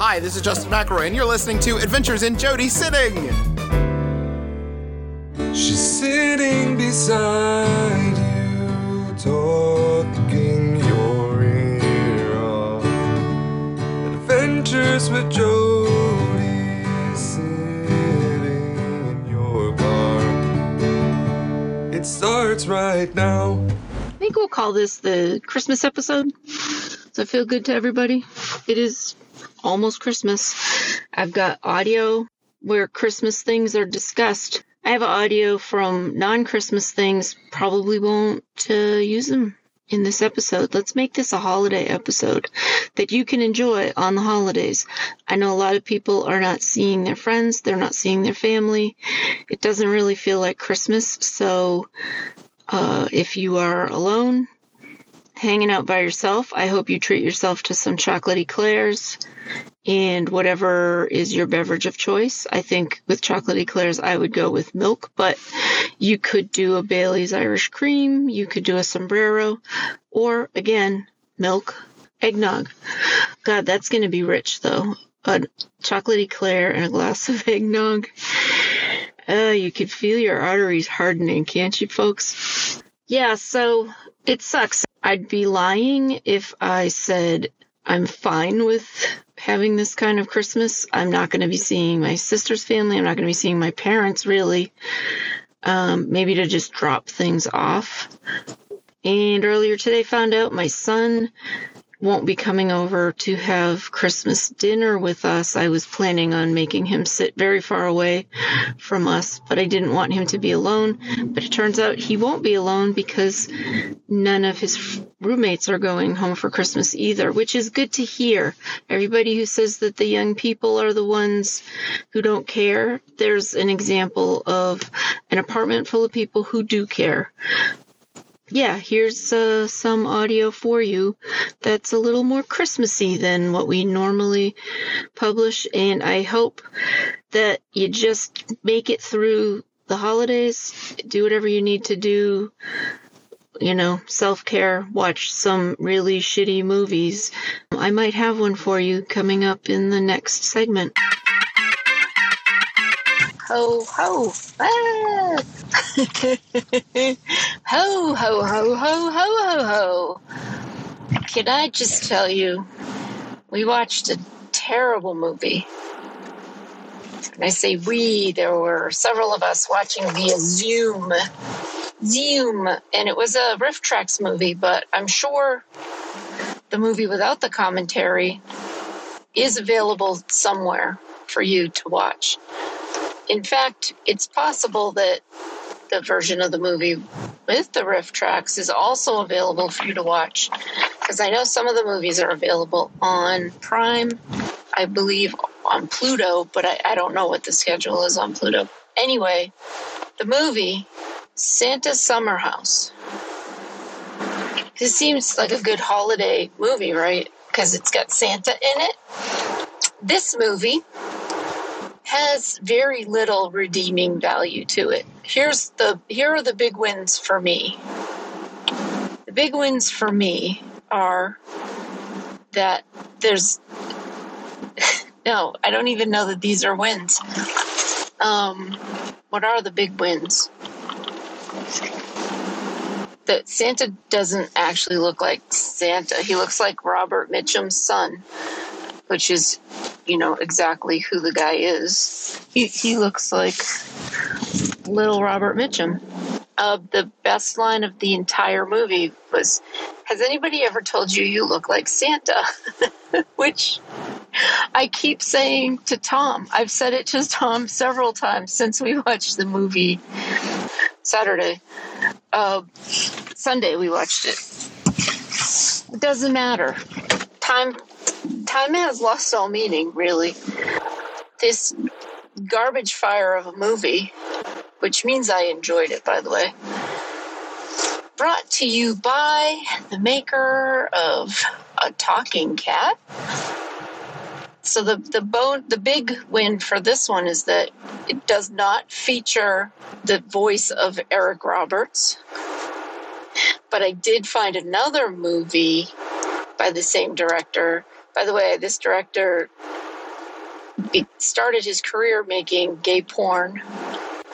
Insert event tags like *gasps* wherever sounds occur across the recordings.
Hi, this is Justin McElroy, and you're listening to Adventures in Jody Sitting. She's sitting beside you, talking your ear off. Adventures with Jody, sitting in your car. It starts right now. I think we'll call this the Christmas episode. Does that feel good to everybody? It is almost Christmas. I've got audio where Christmas things are discussed. I have audio from non Christmas things. Probably won't uh, use them in this episode. Let's make this a holiday episode that you can enjoy on the holidays. I know a lot of people are not seeing their friends, they're not seeing their family. It doesn't really feel like Christmas. So uh, if you are alone, hanging out by yourself, I hope you treat yourself to some chocolatey eclairs and whatever is your beverage of choice. I think with chocolate eclairs, I would go with milk, but you could do a Bailey's Irish cream, you could do a sombrero, or again, milk, eggnog. God, that's going to be rich though. A chocolate eclair and a glass of *laughs* eggnog. Uh, you could feel your arteries hardening, can't you, folks? Yeah, so it sucks. I'd be lying if I said I'm fine with having this kind of Christmas. I'm not going to be seeing my sister's family. I'm not going to be seeing my parents really. Um, maybe to just drop things off. And earlier today, found out my son won't be coming over to have Christmas dinner with us. I was planning on making him sit very far away from us, but I didn't want him to be alone. But it turns out he won't be alone because none of his roommates are going home for Christmas either, which is good to hear. Everybody who says that the young people are the ones who don't care, there's an example of an apartment full of people who do care yeah, here's uh, some audio for you that's a little more Christmassy than what we normally publish. And I hope that you just make it through the holidays, do whatever you need to do. You know, self care, watch some really shitty movies. I might have one for you coming up in the next segment. Ho, ho, ah! *laughs* ho, ho, ho, ho, ho, ho, ho. Can I just tell you, we watched a terrible movie. And I say we, there were several of us watching via Zoom. Zoom. And it was a RiffTrax movie, but I'm sure the movie without the commentary is available somewhere for you to watch. In fact, it's possible that the version of the movie with the RiffTrax is also available for you to watch because I know some of the movies are available on Prime, I believe on Pluto, but I, I don't know what the schedule is on Pluto. Anyway, the movie Santa's Summer House. This seems like a good holiday movie, right? Because it's got Santa in it. This movie has very little redeeming value to it. Here's the here are the big wins for me. The big wins for me are that there's *laughs* no, I don't even know that these are wins. Um, what are the big wins? That Santa doesn't actually look like Santa. He looks like Robert Mitchum's son, which is you know exactly who the guy is. He, he looks like little Robert Mitchum. Uh, the best line of the entire movie was, "Has anybody ever told you you look like Santa?" *laughs* Which I keep saying to Tom. I've said it to Tom several times since we watched the movie Saturday. Uh, Sunday we watched it. It doesn't matter. Time time has lost all meaning, really. This garbage fire of a movie, which means I enjoyed it, by the way, brought to you by the maker of a talking cat. So the the bone the big win for this one is that it does not feature the voice of Eric Roberts. But I did find another movie by the same director by the way, this director started his career making gay porn.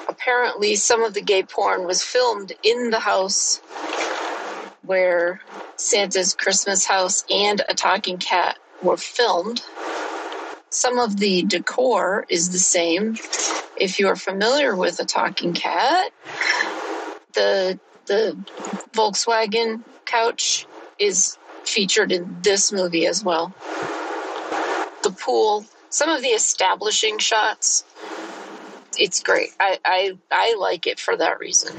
Apparently, some of the gay porn was filmed in the house where Santa's Christmas house and a talking cat were filmed. Some of the decor is the same. If you are familiar with a talking cat, the the Volkswagen couch is featured in this movie as well. The pool, some of the establishing shots, it's great. I, I, I like it for that reason.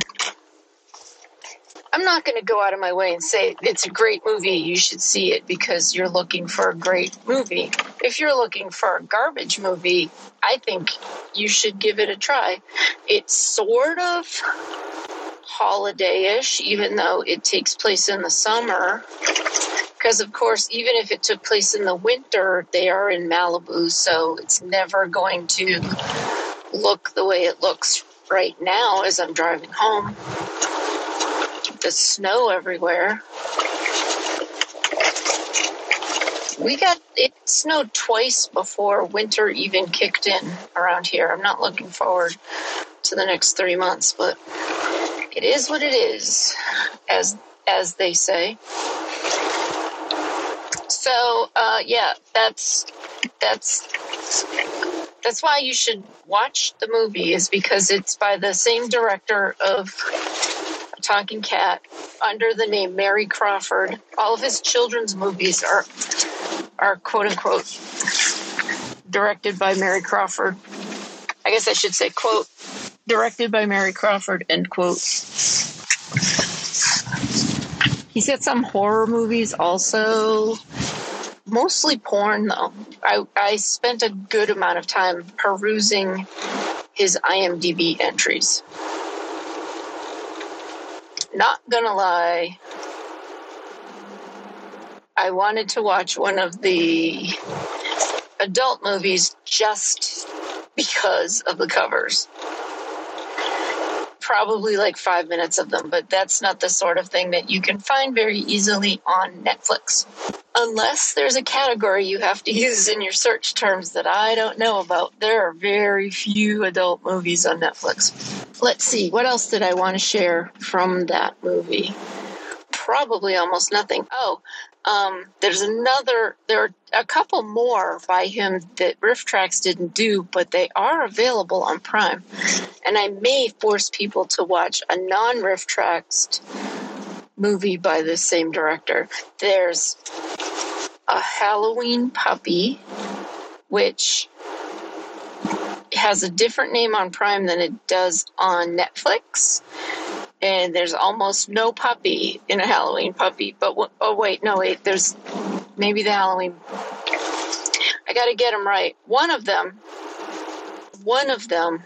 I'm not going to go out of my way and say it's a great movie. You should see it because you're looking for a great movie. If you're looking for a garbage movie, I think you should give it a try. It's sort of holiday-ish, even though it takes place in the summer. Because of course, even if it took place in the winter, they are in Malibu, so it's never going to look the way it looks right now as I'm driving home. The snow everywhere. We got it snowed twice before winter even kicked in around here. I'm not looking forward to the next three months, but it is what it is, as as they say. So uh, yeah, that's that's that's why you should watch the movie is because it's by the same director of Talking Cat under the name Mary Crawford. All of his children's movies are are quote unquote directed by Mary Crawford. I guess I should say quote directed by Mary Crawford end quote. He's got some horror movies also mostly porn though. I, I spent a good amount of time perusing his IMDb entries. Not gonna lie, I wanted to watch one of the adult movies just because of the covers. Probably like five minutes of them, but that's not the sort of thing that you can find very easily on Netflix unless there's a category you have to use in your search terms that I don't know about, there are very few adult movies on Netflix. Let's see, what else did I want to share from that movie? Probably almost nothing. Oh, um, there's another, there are a couple more by him that RiffTrax didn't do, but they are available on Prime. And I may force people to watch a non RiffTrax movie by the same director. There's a Halloween puppy, which has a different name on Prime than it does on Netflix. And there's almost no puppy in a Halloween puppy. But oh wait, no wait, there's maybe the Halloween. I got to get them right. One of them, one of them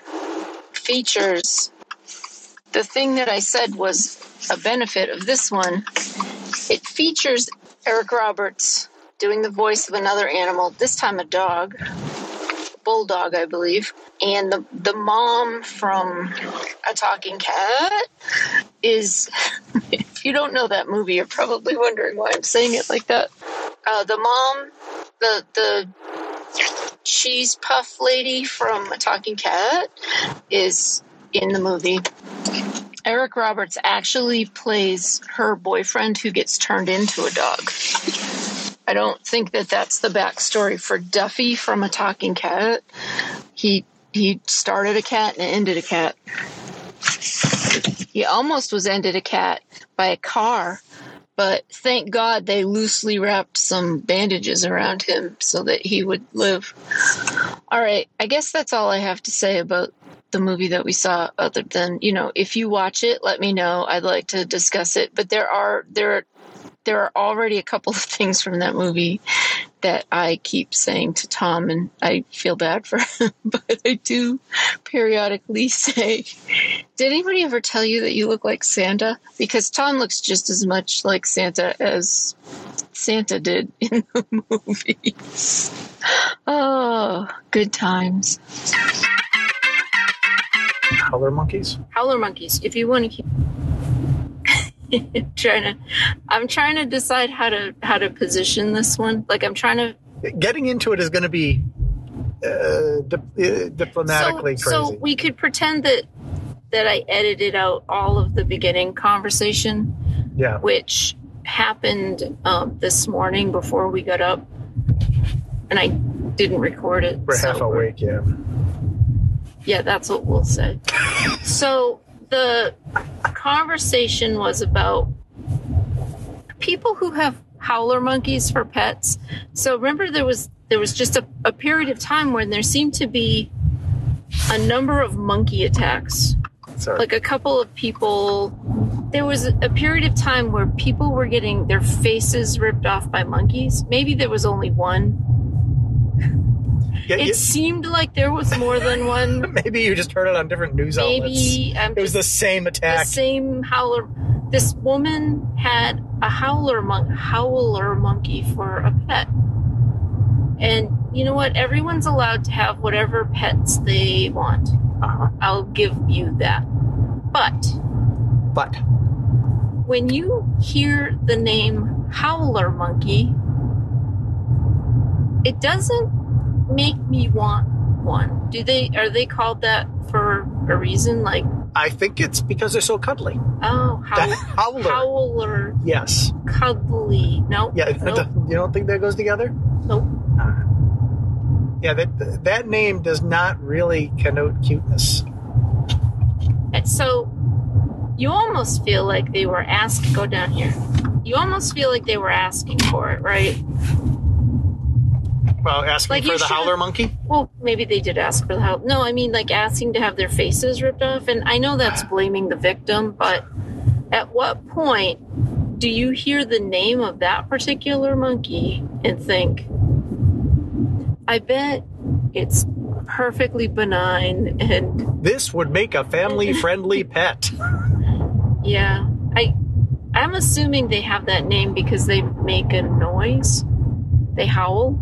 features the thing that I said was a benefit of this one. It features Eric Roberts doing the voice of another animal, this time a dog, bulldog, I believe. And the the mom from A Talking Cat is. *laughs* if you don't know that movie, you're probably wondering why I'm saying it like that. Uh, the mom, the the cheese puff lady from A Talking Cat, is in the movie. Eric Roberts actually plays her boyfriend who gets turned into a dog. I don't think that that's the backstory for Duffy from A Talking Cat. He he started a cat and ended a cat. He almost was ended a cat by a car, but thank God they loosely wrapped some bandages around him so that he would live. All right, I guess that's all I have to say about the movie that we saw other than you know if you watch it let me know i'd like to discuss it but there are there there are already a couple of things from that movie that i keep saying to tom and i feel bad for him *laughs* but i do periodically say did anybody ever tell you that you look like santa? Because tom looks just as much like santa as santa did *laughs* in the movies. Oh good times. Howler monkeys. howler monkeys. If you want to keep *laughs* trying to i'm trying to decide how to how to position this one like i'm trying to Getting into it is going to be uh, dip- uh, diplomatically so, crazy. So we could pretend that that I edited out all of the beginning conversation, yeah. which happened um, this morning before we got up, and I didn't record it. We're half so awake, yeah. Yeah, that's what we'll say. *laughs* so the conversation was about people who have howler monkeys for pets. So remember there was there was just a, a period of time when there seemed to be a number of monkey attacks. Sorry. Like a couple of people there was a period of time where people were getting their faces ripped off by monkeys. Maybe there was only one. Yeah, It yeah, seemed like there was more than one. *laughs* maybe you just heard it on different news outlets. Maybe I'm It was the same the attack. same howler. This woman had a howler monk, howler monkey for a pet, and you know what? Everyone's allowed to have whatever pets they want. Uh-huh. I'll give you that. But But when you hear the name howler monkey, it doesn't make me want one. Do they? Are they called that for a reason? Like, I think it's because they're so cuddly. oh, *laughs* The how, howler. howler Yes. cuddly. Nope. Yeah. Nope. You don't think that goes together? nope. Yeah. That that name does not really connote cuteness. And So you almost feel like they were asked to go down here. You almost feel like they were asking for it, right? Well, asking Like for the howler monkey. Well, maybe they did ask for the help. No, I mean like asking to have their faces ripped off. And I know that's blaming the victim, but at what point do you hear the name of that particular monkey and think, I bet it's perfectly benign and *laughs* This would make a family-friendly *laughs* pet. yeah. I I'm assuming they have that name because they make a noise. They howl.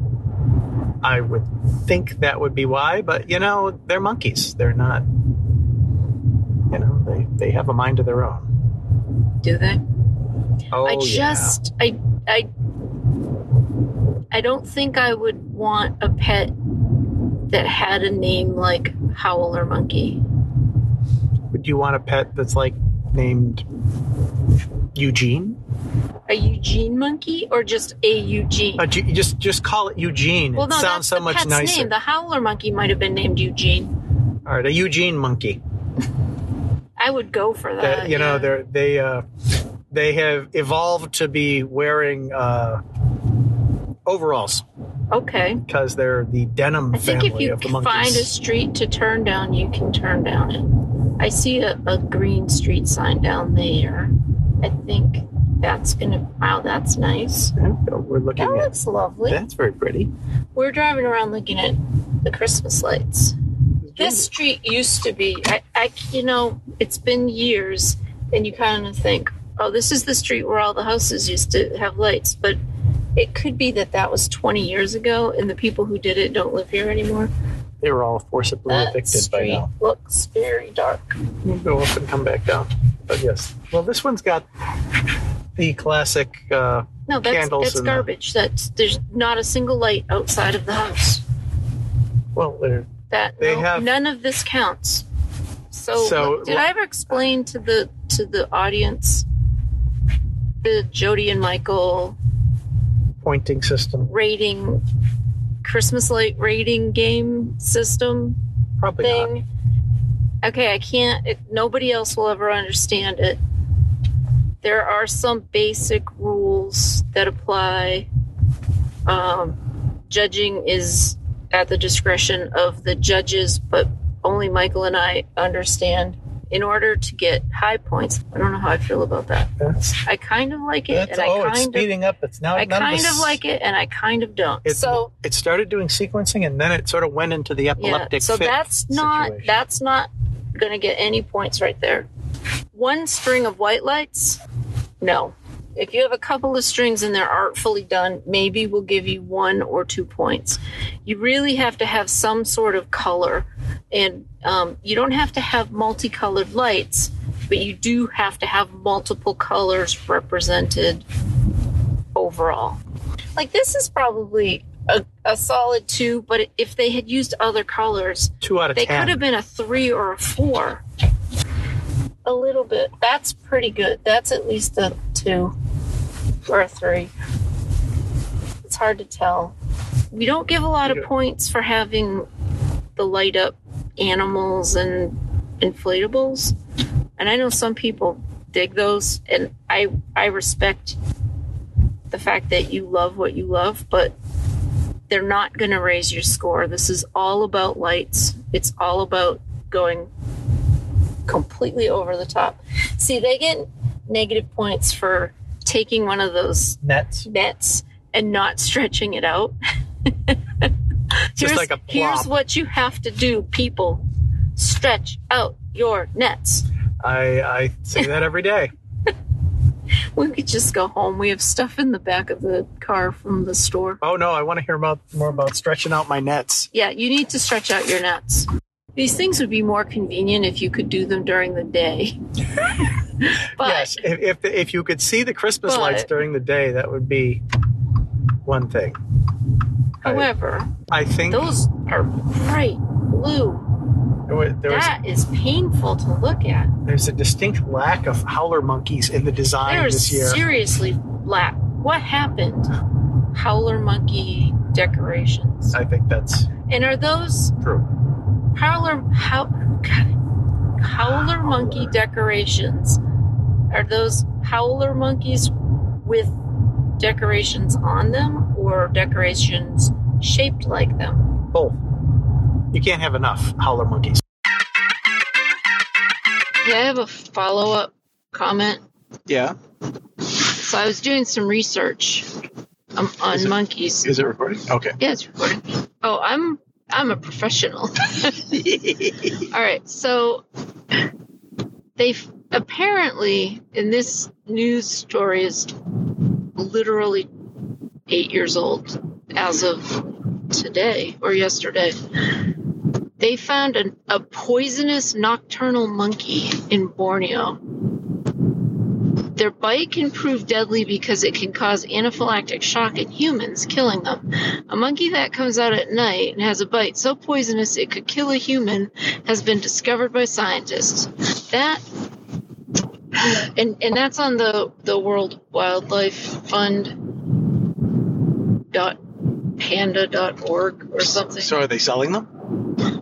I would think that would be why, but you know, they're monkeys. They're not. You know, they they have a mind of their own. Do they? Oh I yeah. just I I I don't think I would want a pet that had a name like Howler Monkey. Would you want a pet that's like named Eugene? A Eugene monkey or just a Eugene? Uh, just just call it Eugene. well, it sounds that's so the much pet's nicer. name. The Howler monkey might have been named Eugene. All right, a Eugene monkey. I would go for that. That you know, they're they uh, they have evolved to be wearing uh, overalls okay. because they're the denim I think family if you of the can monkeys. find a street to turn down, you can turn down it. I see a, a green street sign down there. I think that's gonna. Wow, that's nice. We're looking That at. looks lovely. That's very pretty. We're driving around looking at the Christmas lights. This street used to be, I, I, you know, it's been years, and you kind of think, oh, this is the street where all the houses used to have lights. But it could be that that was 20 years ago, and the people who did it don't live here anymore. They were all forcibly That evicted by street now. looks very dark. We'll go up and come back down. But yes, well, this one's got the classic. Uh, No, that's Candles that's and the- garbage. That's there's not a single light outside of the house. well, they're That They no, have- none of this counts. So, So, did I ever explain to the to the audience the Jody and Michael pointing system. rating Christmas light rating game system Probably not. thing? Okay, I can't. It, nobody else will ever understand it. There are some basic rules that apply. Um, judging is at the discretion of the judges, but only Michael and I understand. In order to get high points, I don't know how I feel about that. That's, I kind of like it, and I oh, it's kind of, up. It's now. I kind of, like it, and I kind of don't. It, so it started doing sequencing, and then it sort of went into the epileptic. so fit that's not situation. that's not going to get any points right there. One string of white lights, no. If you have a couple of strings and they're artfully done, maybe we'll give you one or two points. You really have to have some sort of color, and um, you don't have to have multicolored lights, but you do have to have multiple colors represented overall. Like this is probably a, a solid two, but if they had used other colors, Two out of they ten. could have been a three or a four. A little bit. That's pretty good. That's at least a two or a three. It's hard to tell. We don't give a lot of points for having the light up animals and inflatables. And I know some people dig those and I I respect the fact that you love what you love, but they're not going to raise your score. This is all about lights. It's all about going completely over the top. See, they get negative points for taking one of those nets. nets and not stretching it out. *laughs* Just here's, like a here's what you have to do, people. Stretch out your nets. I I say that every day. *laughs* We could just go home. We have stuff in the back of the car from the store. Oh no, I want to hear about more about stretching out my nets. Yeah, you need to stretch out your nets. These things would be more convenient if you could do them during the day. *laughs* but yes, if, if if you could see the Christmas But- lights during the day, that would be one thing. I- however, I think those are bright blue. There was, there was That is painful to look at. there's a distinct lack of howler monkeys in the design There's this year. seriously lack. What happened? Howler monkey decorations. I think that's And are those true. howler how God, howler monkey decorations? Are those howler monkeys with decorations on them or decorations shaped like them? Both. You can't have enough howler monkeys. Yeah, I have a follow up comment. Yeah. So I was doing some research um, on Is it- monkeys. Is it recording? Okay. Yeah, it's recording. Oh, I'm I'm a professional. *laughs* All right, so they apparently in this news story is literally eight years old as of today or yesterday. They found an, a poisonous nocturnal monkey in Borneo. Their bite can prove deadly because it can cause anaphylactic shock in humans, killing them. A monkey that comes out at night and has a bite so poisonous it could kill a human has been discovered by scientists. That and and that's on the the World Wildlife Fund dot panda dot org or something. So are they selling them?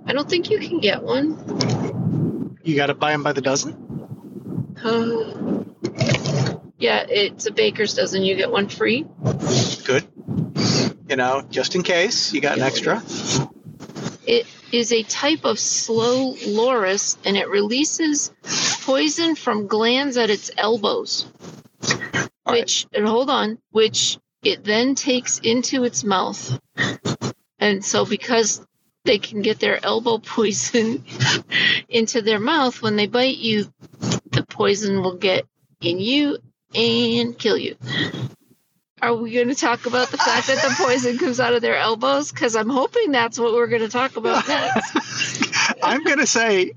I don't think you can get one. You got to buy them by the dozen. Uh, yeah, it's a baker's dozen. You get one free. Good. You know, just in case you got an extra. It is a type of slow loris and it releases poison from glands at its elbows. All right. which, and hold on, which it then takes into its mouth. And so, because they can get their elbow poison *laughs* into their mouth, when they bite you, the poison will get in you and kill you. Are we going to talk about the fact that the poison comes out of their elbows? Because I'm hoping that's what we're going to talk about *laughs* next. I'm going to say,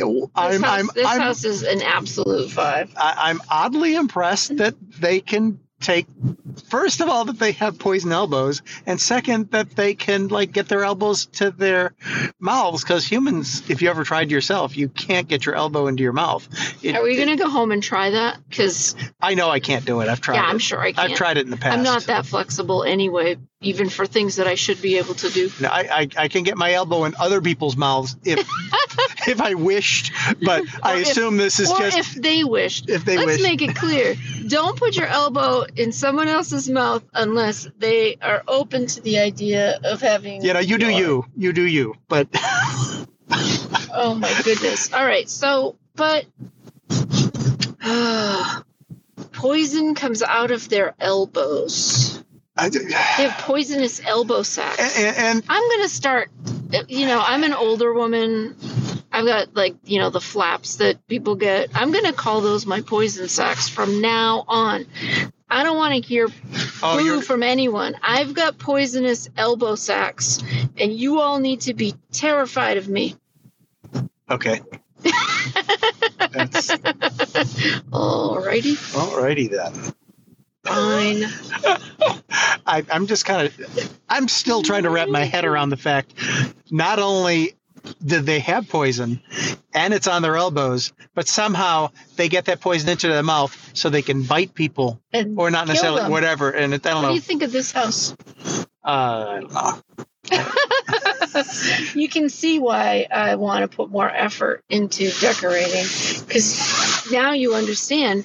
know, This, I'm, house, I'm, this I'm, house is an absolute five. I, I'm oddly impressed that they can take. First of all, that they have poison elbows, and second, that they can like get their elbows to their mouths. Because humans, if you ever tried yourself, you can't get your elbow into your mouth. It- Are we going to go home and try that? Because I know I can't do it. I've tried. yeah, it. I'm sure I can I've tried it in the past. I'm not that flexible anyway, even for things that I should be able to do. No, I, I, I can get my elbow in other people's mouths if *laughs* if I wished, but I if- assume this is or just if they wished. if they Let's wish. make it clear. Don't put your elbow in someone else's mouth unless they are open to the idea of having. you know, you do you, you do you. But *laughs* Oh my goodness. All right. So, but *sighs* poison comes out of their elbows. I, They have poisonous elbow sacs. and, and I'm gonna start. You know, I'm an older woman. I've got like you know the flaps that people get. I'm gonna call those my poison sacks from now on. I don't want to hear oh, boo from anyone. I've got poisonous elbow sacks, and you all need to be terrified of me. okay. *laughs* Alrighty. alrighty then. Fine. *laughs* I, I'm just kind of, I'm still trying to wrap my head around the fact not only did they have poison and it's on their elbows, but somehow they get that poison into their mouth so they can bite people And or not necessarily them. whatever. And it, I don't What do you think of this house? Uh, *laughs* You can see why I want to put more effort into decorating because now you understand.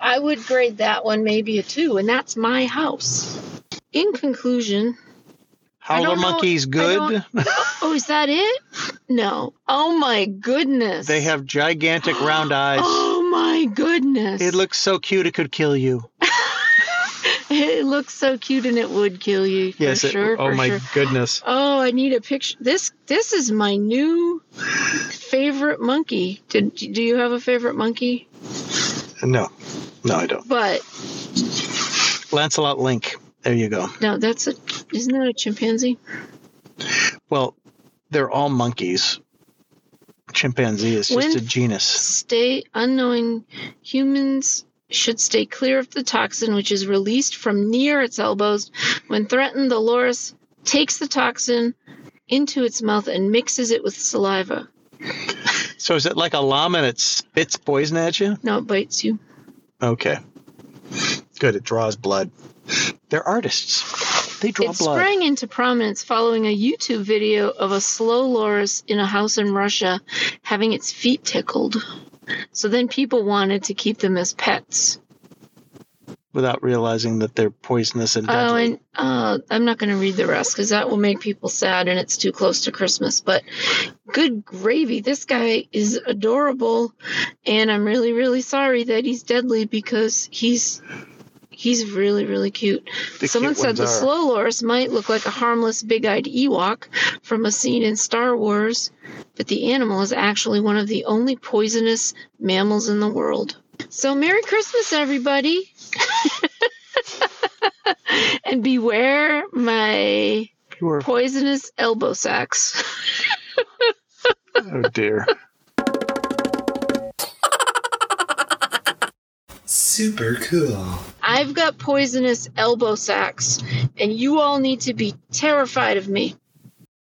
I would grade that one maybe a two, and that's my house. In conclusion, Howler monkeys good. *laughs* oh, is that it? No. Oh my goodness. They have gigantic round eyes. *gasps* Oh my goodness. It looks so cute it could kill you. *laughs* *laughs* It looks so cute, and it would kill you for Yes. it- sure. oh my sure. goodness. Oh, I need a picture. This this is my new favorite monkey. Did do you have a favorite monkey? No, no, I don't. But Lancelot Link. There you go. no, that's a isn't that a chimpanzee? Well, they're all monkeys. Chimpanzee is just When- a genus. Stay unknowing humans should stay clear of the toxin which is released from near its elbows. When threatened, the loris takes the toxin into its mouth and mixes it with saliva. So is it like a llama that spits poison at you? No, it bites you. Okay. Good. It draws blood. They're artists. They draw It blood. sprang into prominence following a YouTube video of a slow loris in a house in Russia having its feet tickled. So then people wanted to keep them as pets. without realizing that they're poisonous and deadly. Oh, and uh, I'm not going to read the rest because that will make people sad and it's too close to Christmas. But good gravy, this guy is adorable, and I'm really, really sorry that he's deadly because he's he's really, really cute. The Someone cute said the are. slow loris might look like a harmless, big-eyed Ewok from a scene in Star Wars, but the animal is actually one of the only poisonous mammals in the world. So, Merry Christmas, everybody! *laughs* and beware my Pure. poisonous elbow sacks. *laughs* Oh dear. Super cool. I've got poisonous elbow sacks, and you all need to be terrified of me.